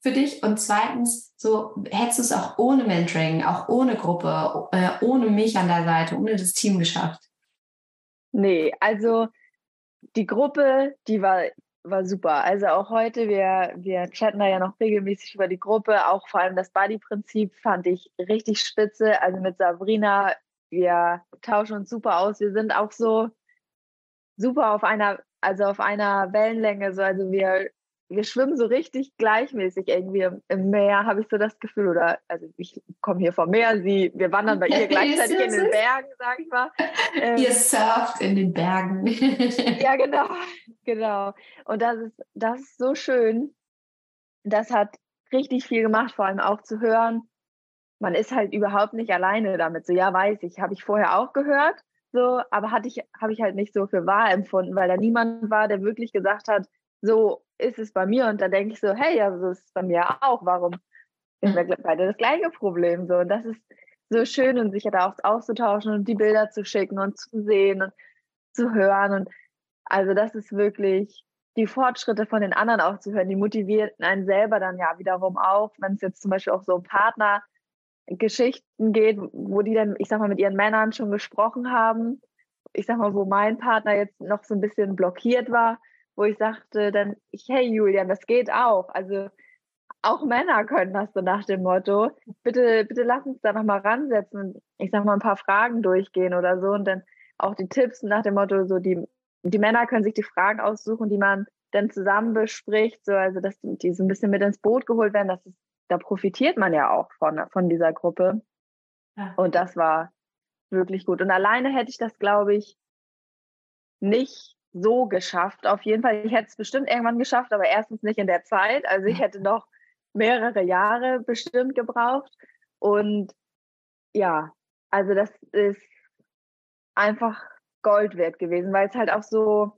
für dich? Und zweitens, so hättest du es auch ohne Mentoring, auch ohne Gruppe, äh, ohne mich an der Seite, ohne das Team geschafft? Nee, also die Gruppe, die war war super. Also auch heute, wir, wir chatten da ja noch regelmäßig über die Gruppe. Auch vor allem das Buddy-Prinzip fand ich richtig spitze. Also mit Sabrina, wir tauschen uns super aus. Wir sind auch so super auf einer, also auf einer Wellenlänge. So, also wir wir schwimmen so richtig gleichmäßig irgendwie im Meer, habe ich so das Gefühl. Oder also ich komme hier vom Meer, sie, wir wandern bei ihr gleichzeitig in den Bergen, sag ich mal. Ähm, ihr surft in den Bergen. ja, genau, genau. Und das ist, das ist so schön. Das hat richtig viel gemacht, vor allem auch zu hören. Man ist halt überhaupt nicht alleine damit. So, ja, weiß ich, habe ich vorher auch gehört, so, aber hatte ich, habe ich halt nicht so für wahr empfunden, weil da niemand war, der wirklich gesagt hat, so ist es bei mir und da denke ich so, hey, ja, so ist es bei mir auch. Warum haben wir beide das gleiche Problem? So, und das ist so schön und sich da auch auszutauschen und die Bilder zu schicken und zu sehen und zu hören. Und also das ist wirklich die Fortschritte von den anderen auch zu hören, die motivieren einen selber dann ja wiederum auch, wenn es jetzt zum Beispiel auch so Partner Geschichten geht, wo die dann, ich sag mal, mit ihren Männern schon gesprochen haben. Ich sag mal, wo mein Partner jetzt noch so ein bisschen blockiert war, wo ich sagte dann, hey Julian, das geht auch. Also auch Männer können das so nach dem Motto. Bitte, bitte lass uns da nochmal ransetzen und ich sag mal ein paar Fragen durchgehen oder so und dann auch die Tipps nach dem Motto, so die, die Männer können sich die Fragen aussuchen, die man dann zusammen bespricht, so also dass die so ein bisschen mit ins Boot geholt werden, das ist, da profitiert man ja auch von, von dieser Gruppe. Ja. Und das war wirklich gut. Und alleine hätte ich das, glaube ich, nicht so geschafft. Auf jeden Fall, ich hätte es bestimmt irgendwann geschafft, aber erstens nicht in der Zeit. Also ich hätte noch mehrere Jahre bestimmt gebraucht. Und ja, also das ist einfach Gold wert gewesen, weil es halt auch so,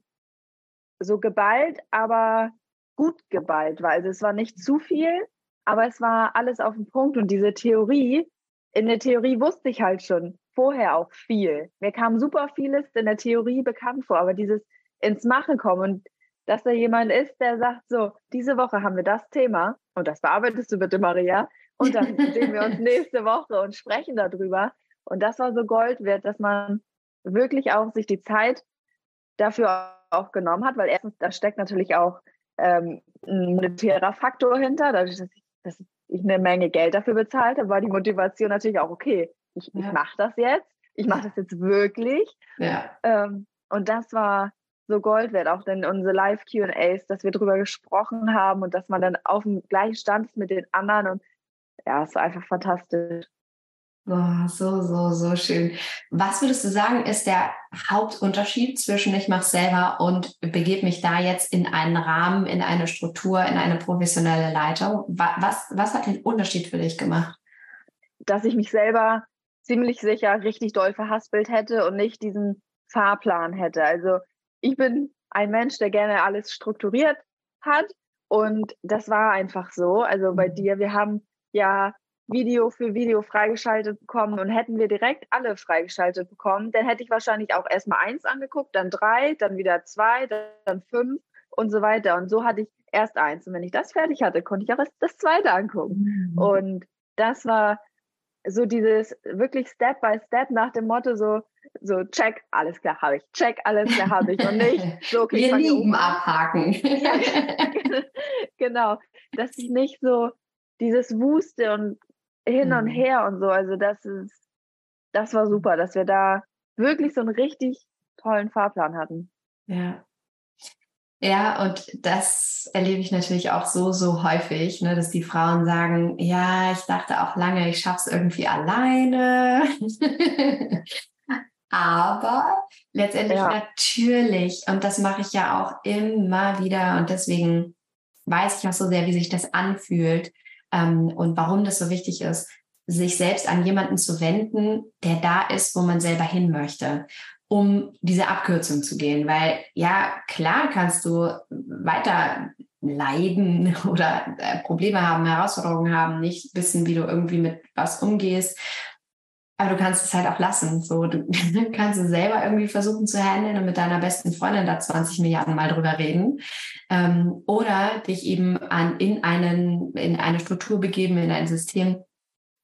so geballt, aber gut geballt war. Also es war nicht zu viel, aber es war alles auf den Punkt. Und diese Theorie, in der Theorie wusste ich halt schon vorher auch viel. Mir kam super vieles in der Theorie bekannt vor, aber dieses ins Machen kommen und dass da jemand ist, der sagt, so, diese Woche haben wir das Thema und das bearbeitest du bitte, Maria. Und dann sehen wir uns nächste Woche und sprechen darüber. Und das war so Gold wert, dass man wirklich auch sich die Zeit dafür auch genommen hat, weil erstens, da steckt natürlich auch ähm, ein monetärer Faktor hinter, dadurch, dass ich, dass ich eine Menge Geld dafür bezahlt habe, war die Motivation natürlich auch, okay, ich, ja. ich mache das jetzt, ich mache das jetzt wirklich. Ja. Ähm, und das war so Gold wert, auch denn unsere Live-QAs, dass wir darüber gesprochen haben und dass man dann auf dem gleichen Stand ist mit den anderen und ja, es war einfach fantastisch. Oh, so, so, so schön. Was würdest du sagen, ist der Hauptunterschied zwischen ich mache selber und begebe mich da jetzt in einen Rahmen, in eine Struktur, in eine professionelle Leitung? Was, was hat den Unterschied für dich gemacht? Dass ich mich selber ziemlich sicher richtig doll verhaspelt hätte und nicht diesen Fahrplan hätte. Also ich bin ein Mensch, der gerne alles strukturiert hat und das war einfach so. Also bei mhm. dir, wir haben ja Video für Video freigeschaltet bekommen und hätten wir direkt alle freigeschaltet bekommen, dann hätte ich wahrscheinlich auch erstmal eins angeguckt, dann drei, dann wieder zwei, dann fünf und so weiter. Und so hatte ich erst eins. Und wenn ich das fertig hatte, konnte ich auch das zweite angucken. Mhm. Und das war so dieses wirklich Step by Step nach dem Motto so, so check, alles klar habe ich, check, alles klar habe ich und nicht so, okay, Wir lieben abhaken. ja, genau, dass ich nicht so dieses Wuste und hin mhm. und her und so, also das ist, das war super, dass wir da wirklich so einen richtig tollen Fahrplan hatten. Ja, ja, und das erlebe ich natürlich auch so, so häufig, ne, dass die Frauen sagen, ja, ich dachte auch lange, ich schaffe es irgendwie alleine. Aber letztendlich ja. natürlich, und das mache ich ja auch immer wieder, und deswegen weiß ich auch so sehr, wie sich das anfühlt ähm, und warum das so wichtig ist, sich selbst an jemanden zu wenden, der da ist, wo man selber hin möchte um diese Abkürzung zu gehen. Weil ja, klar kannst du weiter leiden oder äh, Probleme haben, Herausforderungen haben, nicht wissen, wie du irgendwie mit was umgehst. Aber du kannst es halt auch lassen. So, du kannst es selber irgendwie versuchen zu handeln und mit deiner besten Freundin da 20 Milliarden Mal drüber reden. Ähm, oder dich eben an, in, einen, in eine Struktur begeben, in ein System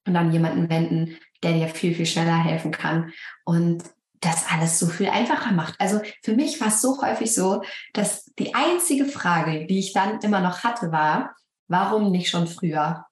und dann jemanden wenden, der dir viel, viel schneller helfen kann. Und das alles so viel einfacher macht. Also für mich war es so häufig so, dass die einzige Frage, die ich dann immer noch hatte, war, warum nicht schon früher?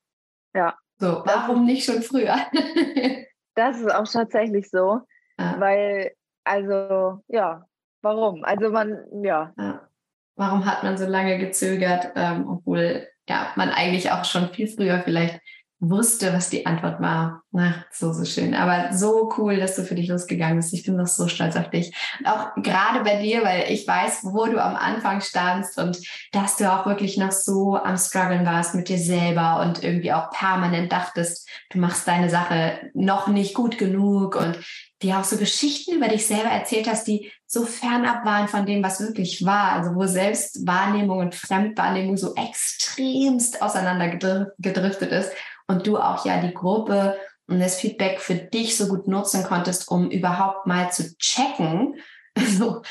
Ja. So, warum nicht schon früher? das ist auch tatsächlich so, ja. weil, also, ja, warum? Also man, ja. ja. Warum hat man so lange gezögert, ähm, obwohl ja man eigentlich auch schon viel früher vielleicht wusste, was die Antwort war. Na, so, so schön. Aber so cool, dass du für dich losgegangen bist. Ich bin doch so stolz auf dich. Und auch gerade bei dir, weil ich weiß, wo du am Anfang standst und dass du auch wirklich noch so am struggeln warst mit dir selber und irgendwie auch permanent dachtest, du machst deine Sache noch nicht gut genug und dir auch so Geschichten über dich selber erzählt hast, die so fernab waren von dem, was wirklich war. Also wo Selbstwahrnehmung und Fremdwahrnehmung so extremst auseinandergedriftet ist und du auch ja die Gruppe und das Feedback für dich so gut nutzen konntest, um überhaupt mal zu checken, also,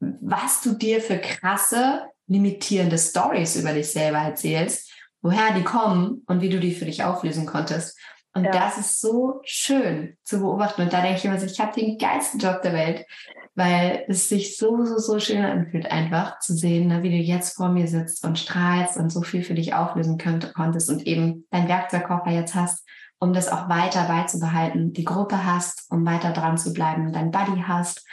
was du dir für krasse, limitierende Stories über dich selber erzählst, woher die kommen und wie du die für dich auflösen konntest. Und ja. das ist so schön zu beobachten. Und da denke ich immer so, ich habe den geilsten Job der Welt, weil es sich so, so, so schön anfühlt, einfach zu sehen, ne, wie du jetzt vor mir sitzt und strahlst und so viel für dich auflösen könnt, konntest und eben dein Werkzeugkoffer jetzt hast, um das auch weiter beizubehalten, die Gruppe hast, um weiter dran zu bleiben, dein Buddy hast.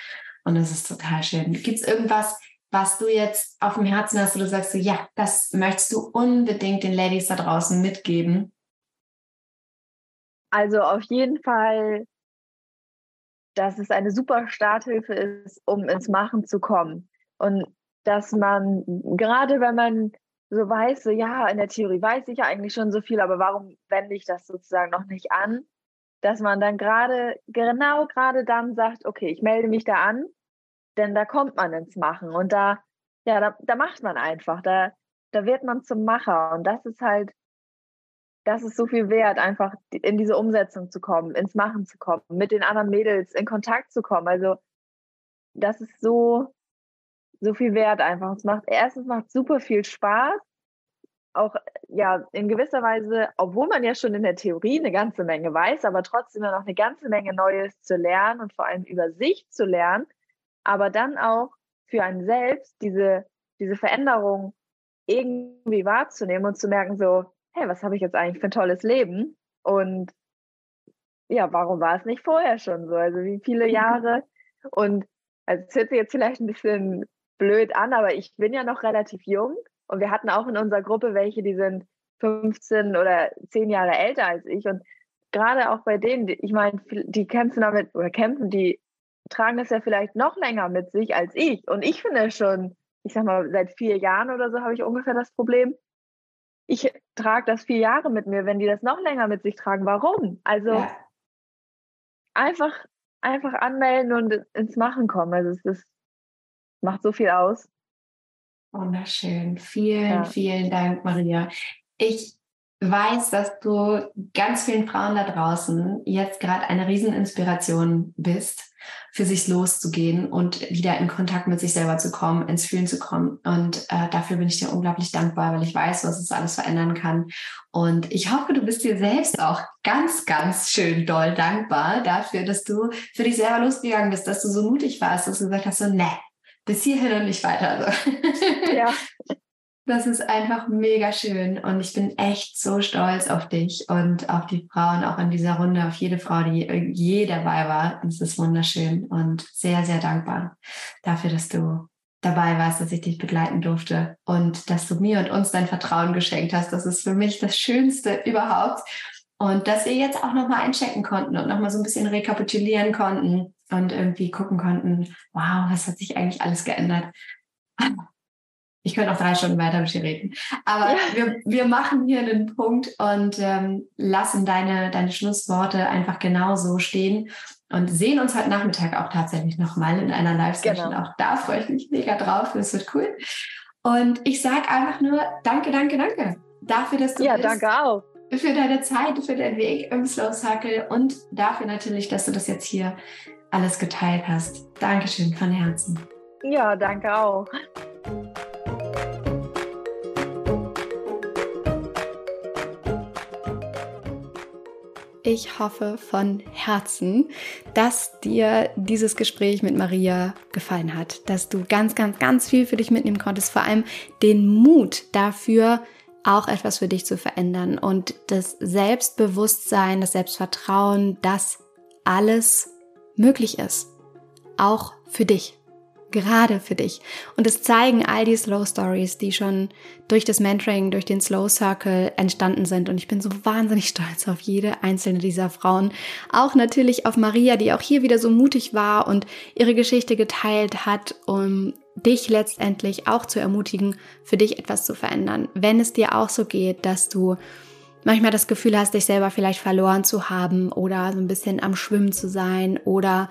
Und das ist total schön. Gibt es irgendwas, was du jetzt auf dem Herzen hast, wo du sagst, so, ja, das möchtest du unbedingt den Ladies da draußen mitgeben? Also auf jeden Fall, dass es eine super Starthilfe ist, um ins Machen zu kommen. Und dass man, gerade wenn man so weiß, so ja, in der Theorie weiß ich ja eigentlich schon so viel, aber warum wende ich das sozusagen noch nicht an? Dass man dann gerade, genau gerade dann sagt, okay, ich melde mich da an denn da kommt man ins Machen und da, ja, da, da macht man einfach, da, da wird man zum Macher und das ist halt, das ist so viel wert, einfach in diese Umsetzung zu kommen, ins Machen zu kommen, mit den anderen Mädels in Kontakt zu kommen. Also das ist so, so viel wert einfach. Es macht, erstens macht super viel Spaß. Auch ja, in gewisser Weise, obwohl man ja schon in der Theorie eine ganze Menge weiß, aber trotzdem noch eine ganze Menge Neues zu lernen und vor allem über sich zu lernen, aber dann auch für einen selbst diese, diese Veränderung irgendwie wahrzunehmen und zu merken, so, hey, was habe ich jetzt eigentlich für ein tolles Leben? Und ja, warum war es nicht vorher schon so? Also wie viele Jahre? Und also es hört sich jetzt vielleicht ein bisschen blöd an, aber ich bin ja noch relativ jung und wir hatten auch in unserer Gruppe welche, die sind 15 oder 10 Jahre älter als ich und gerade auch bei denen, ich meine, die kämpfen damit oder kämpfen, die tragen das ja vielleicht noch länger mit sich als ich. Und ich finde schon, ich sag mal, seit vier Jahren oder so habe ich ungefähr das Problem. Ich trage das vier Jahre mit mir, wenn die das noch länger mit sich tragen. Warum? Also ja. einfach, einfach anmelden und ins Machen kommen. Also es ist, macht so viel aus. Wunderschön. Vielen, ja. vielen Dank, Maria. Ich weiß, dass du ganz vielen Frauen da draußen jetzt gerade eine Rieseninspiration bist für sich loszugehen und wieder in Kontakt mit sich selber zu kommen, ins Fühlen zu kommen. Und äh, dafür bin ich dir unglaublich dankbar, weil ich weiß, was es alles verändern kann. Und ich hoffe, du bist dir selbst auch ganz, ganz schön doll dankbar dafür, dass du für dich selber losgegangen bist, dass du so mutig warst, dass du gesagt hast, so, ne, bis hierhin und nicht weiter. Also. Ja. Das ist einfach mega schön und ich bin echt so stolz auf dich und auf die Frauen, auch in dieser Runde, auf jede Frau, die je dabei war. Es ist wunderschön und sehr, sehr dankbar dafür, dass du dabei warst, dass ich dich begleiten durfte und dass du mir und uns dein Vertrauen geschenkt hast. Das ist für mich das Schönste überhaupt. Und dass wir jetzt auch nochmal einchecken konnten und nochmal so ein bisschen rekapitulieren konnten und irgendwie gucken konnten, wow, was hat sich eigentlich alles geändert? Ich könnte auch drei Stunden weiter mit dir reden. Aber ja. wir, wir machen hier einen Punkt und ähm, lassen deine, deine Schlussworte einfach genau so stehen und sehen uns heute Nachmittag auch tatsächlich nochmal in einer Live-Session. Genau. Auch da freue ich mich mega drauf. Das wird cool. Und ich sage einfach nur danke, danke, danke dafür, dass du Ja, bist, danke auch. Für deine Zeit, für deinen Weg im Slow Circle und dafür natürlich, dass du das jetzt hier alles geteilt hast. Dankeschön von Herzen. Ja, danke auch. Ich hoffe von Herzen, dass dir dieses Gespräch mit Maria gefallen hat, dass du ganz, ganz, ganz viel für dich mitnehmen konntest, vor allem den Mut dafür, auch etwas für dich zu verändern und das Selbstbewusstsein, das Selbstvertrauen, dass alles möglich ist. Auch für dich gerade für dich. Und es zeigen all die Slow Stories, die schon durch das Mentoring, durch den Slow Circle entstanden sind. Und ich bin so wahnsinnig stolz auf jede einzelne dieser Frauen. Auch natürlich auf Maria, die auch hier wieder so mutig war und ihre Geschichte geteilt hat, um dich letztendlich auch zu ermutigen, für dich etwas zu verändern. Wenn es dir auch so geht, dass du manchmal das Gefühl hast, dich selber vielleicht verloren zu haben oder so ein bisschen am Schwimmen zu sein oder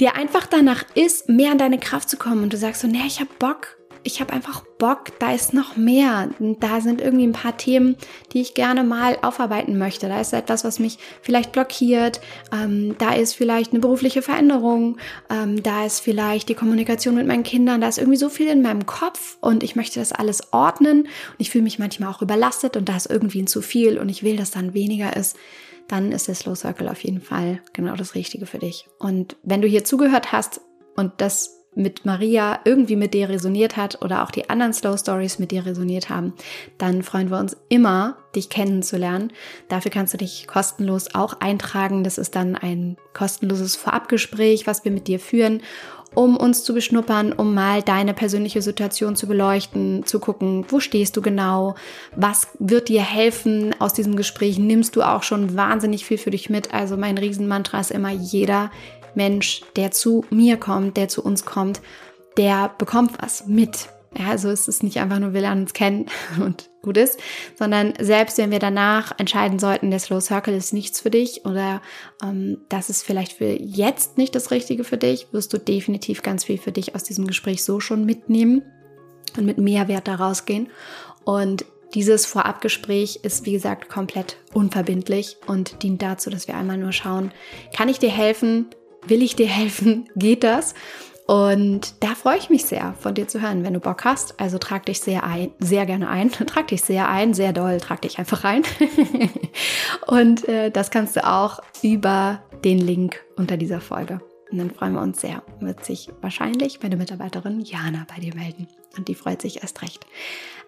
dir einfach danach ist, mehr an deine Kraft zu kommen und du sagst so, nee, ich habe Bock, ich habe einfach Bock, da ist noch mehr. Da sind irgendwie ein paar Themen, die ich gerne mal aufarbeiten möchte. Da ist etwas, was mich vielleicht blockiert. Ähm, da ist vielleicht eine berufliche Veränderung. Ähm, da ist vielleicht die Kommunikation mit meinen Kindern. Da ist irgendwie so viel in meinem Kopf und ich möchte das alles ordnen. Und ich fühle mich manchmal auch überlastet und da ist irgendwie ein zu viel und ich will, dass dann weniger ist dann ist der Slow Circle auf jeden Fall genau das Richtige für dich. Und wenn du hier zugehört hast und das mit Maria irgendwie mit dir resoniert hat oder auch die anderen Slow Stories mit dir resoniert haben, dann freuen wir uns immer, dich kennenzulernen. Dafür kannst du dich kostenlos auch eintragen. Das ist dann ein kostenloses Vorabgespräch, was wir mit dir führen, um uns zu beschnuppern, um mal deine persönliche Situation zu beleuchten, zu gucken, wo stehst du genau, was wird dir helfen aus diesem Gespräch, nimmst du auch schon wahnsinnig viel für dich mit. Also mein Riesenmantra ist immer, jeder Mensch, der zu mir kommt, der zu uns kommt, der bekommt was mit. Ja, also es ist nicht einfach nur, wir lernen uns kennen und gut ist, sondern selbst wenn wir danach entscheiden sollten, der Slow Circle ist nichts für dich oder ähm, das ist vielleicht für jetzt nicht das Richtige für dich, wirst du definitiv ganz viel für dich aus diesem Gespräch so schon mitnehmen und mit Mehrwert da rausgehen. Und dieses Vorabgespräch ist, wie gesagt, komplett unverbindlich und dient dazu, dass wir einmal nur schauen, kann ich dir helfen? Will ich dir helfen? Geht das? Und da freue ich mich sehr, von dir zu hören, wenn du Bock hast. Also trag dich sehr ein, sehr gerne ein. Trag dich sehr ein, sehr doll, trag dich einfach ein. und äh, das kannst du auch über den Link unter dieser Folge. Und dann freuen wir uns sehr. Wird sich wahrscheinlich meine Mitarbeiterin Jana bei dir melden. Und die freut sich erst recht.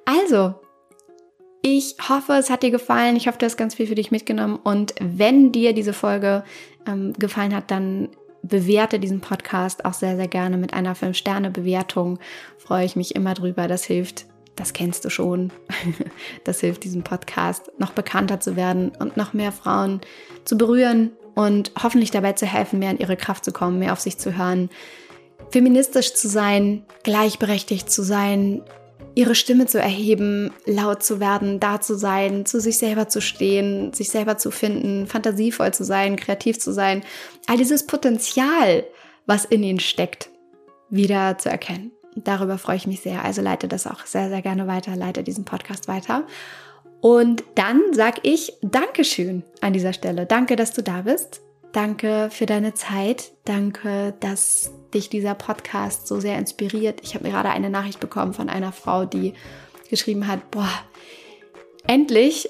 Also, ich hoffe, es hat dir gefallen. Ich hoffe, du hast ganz viel für dich mitgenommen. Und wenn dir diese Folge ähm, gefallen hat, dann bewerte diesen Podcast auch sehr, sehr gerne mit einer 5-Sterne-Bewertung. Freue ich mich immer drüber. Das hilft, das kennst du schon. Das hilft diesem Podcast noch bekannter zu werden und noch mehr Frauen zu berühren und hoffentlich dabei zu helfen, mehr in ihre Kraft zu kommen, mehr auf sich zu hören, feministisch zu sein, gleichberechtigt zu sein, ihre Stimme zu erheben, laut zu werden, da zu sein, zu sich selber zu stehen, sich selber zu finden, fantasievoll zu sein, kreativ zu sein. All dieses Potenzial, was in ihnen steckt, wieder zu erkennen. Darüber freue ich mich sehr. Also leite das auch sehr, sehr gerne weiter, leite diesen Podcast weiter. Und dann sage ich Dankeschön an dieser Stelle. Danke, dass du da bist. Danke für deine Zeit. Danke, dass dich dieser Podcast so sehr inspiriert. Ich habe gerade eine Nachricht bekommen von einer Frau, die geschrieben hat, boah, endlich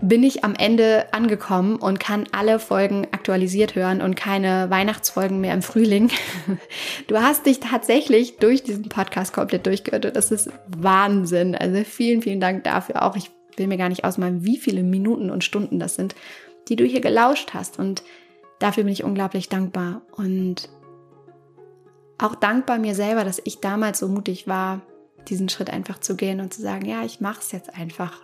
bin ich am Ende angekommen und kann alle Folgen aktualisiert hören und keine Weihnachtsfolgen mehr im Frühling. Du hast dich tatsächlich durch diesen Podcast komplett durchgehört und das ist Wahnsinn. Also vielen, vielen Dank dafür auch. Ich will mir gar nicht ausmalen, wie viele Minuten und Stunden das sind, die du hier gelauscht hast und dafür bin ich unglaublich dankbar und auch dankbar mir selber, dass ich damals so mutig war, diesen Schritt einfach zu gehen und zu sagen, ja, ich mache es jetzt einfach.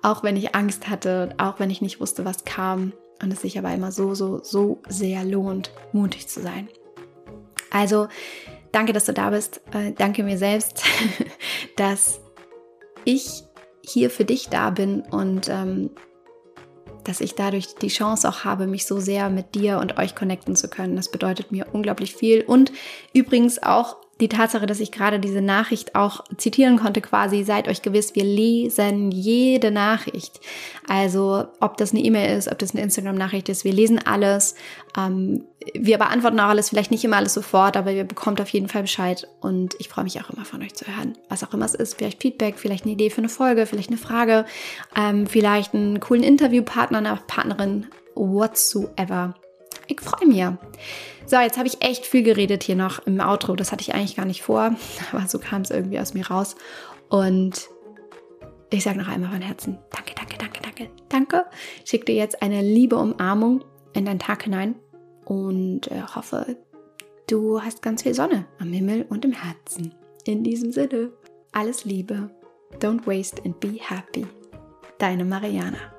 Auch wenn ich Angst hatte, auch wenn ich nicht wusste, was kam. Und es sich aber immer so, so, so sehr lohnt, mutig zu sein. Also, danke, dass du da bist. Äh, danke mir selbst, dass ich hier für dich da bin und ähm, dass ich dadurch die Chance auch habe, mich so sehr mit dir und euch connecten zu können. Das bedeutet mir unglaublich viel. Und übrigens auch die Tatsache, dass ich gerade diese Nachricht auch zitieren konnte, quasi, seid euch gewiss, wir lesen jede Nachricht. Also, ob das eine E-Mail ist, ob das eine Instagram-Nachricht ist, wir lesen alles. Ähm, wir beantworten auch alles, vielleicht nicht immer alles sofort, aber ihr bekommt auf jeden Fall Bescheid. Und ich freue mich auch immer von euch zu hören. Was auch immer es ist, vielleicht Feedback, vielleicht eine Idee für eine Folge, vielleicht eine Frage, ähm, vielleicht einen coolen Interviewpartner, eine Partnerin, whatsoever. Ich freue mich. So, jetzt habe ich echt viel geredet hier noch im Outro. Das hatte ich eigentlich gar nicht vor, aber so kam es irgendwie aus mir raus. Und ich sage noch einmal von Herzen, danke, danke, danke, danke, danke. Ich schicke dir jetzt eine liebe Umarmung in deinen Tag hinein und äh, hoffe, du hast ganz viel Sonne am Himmel und im Herzen. In diesem Sinne, alles Liebe. Don't waste and be happy. Deine Mariana.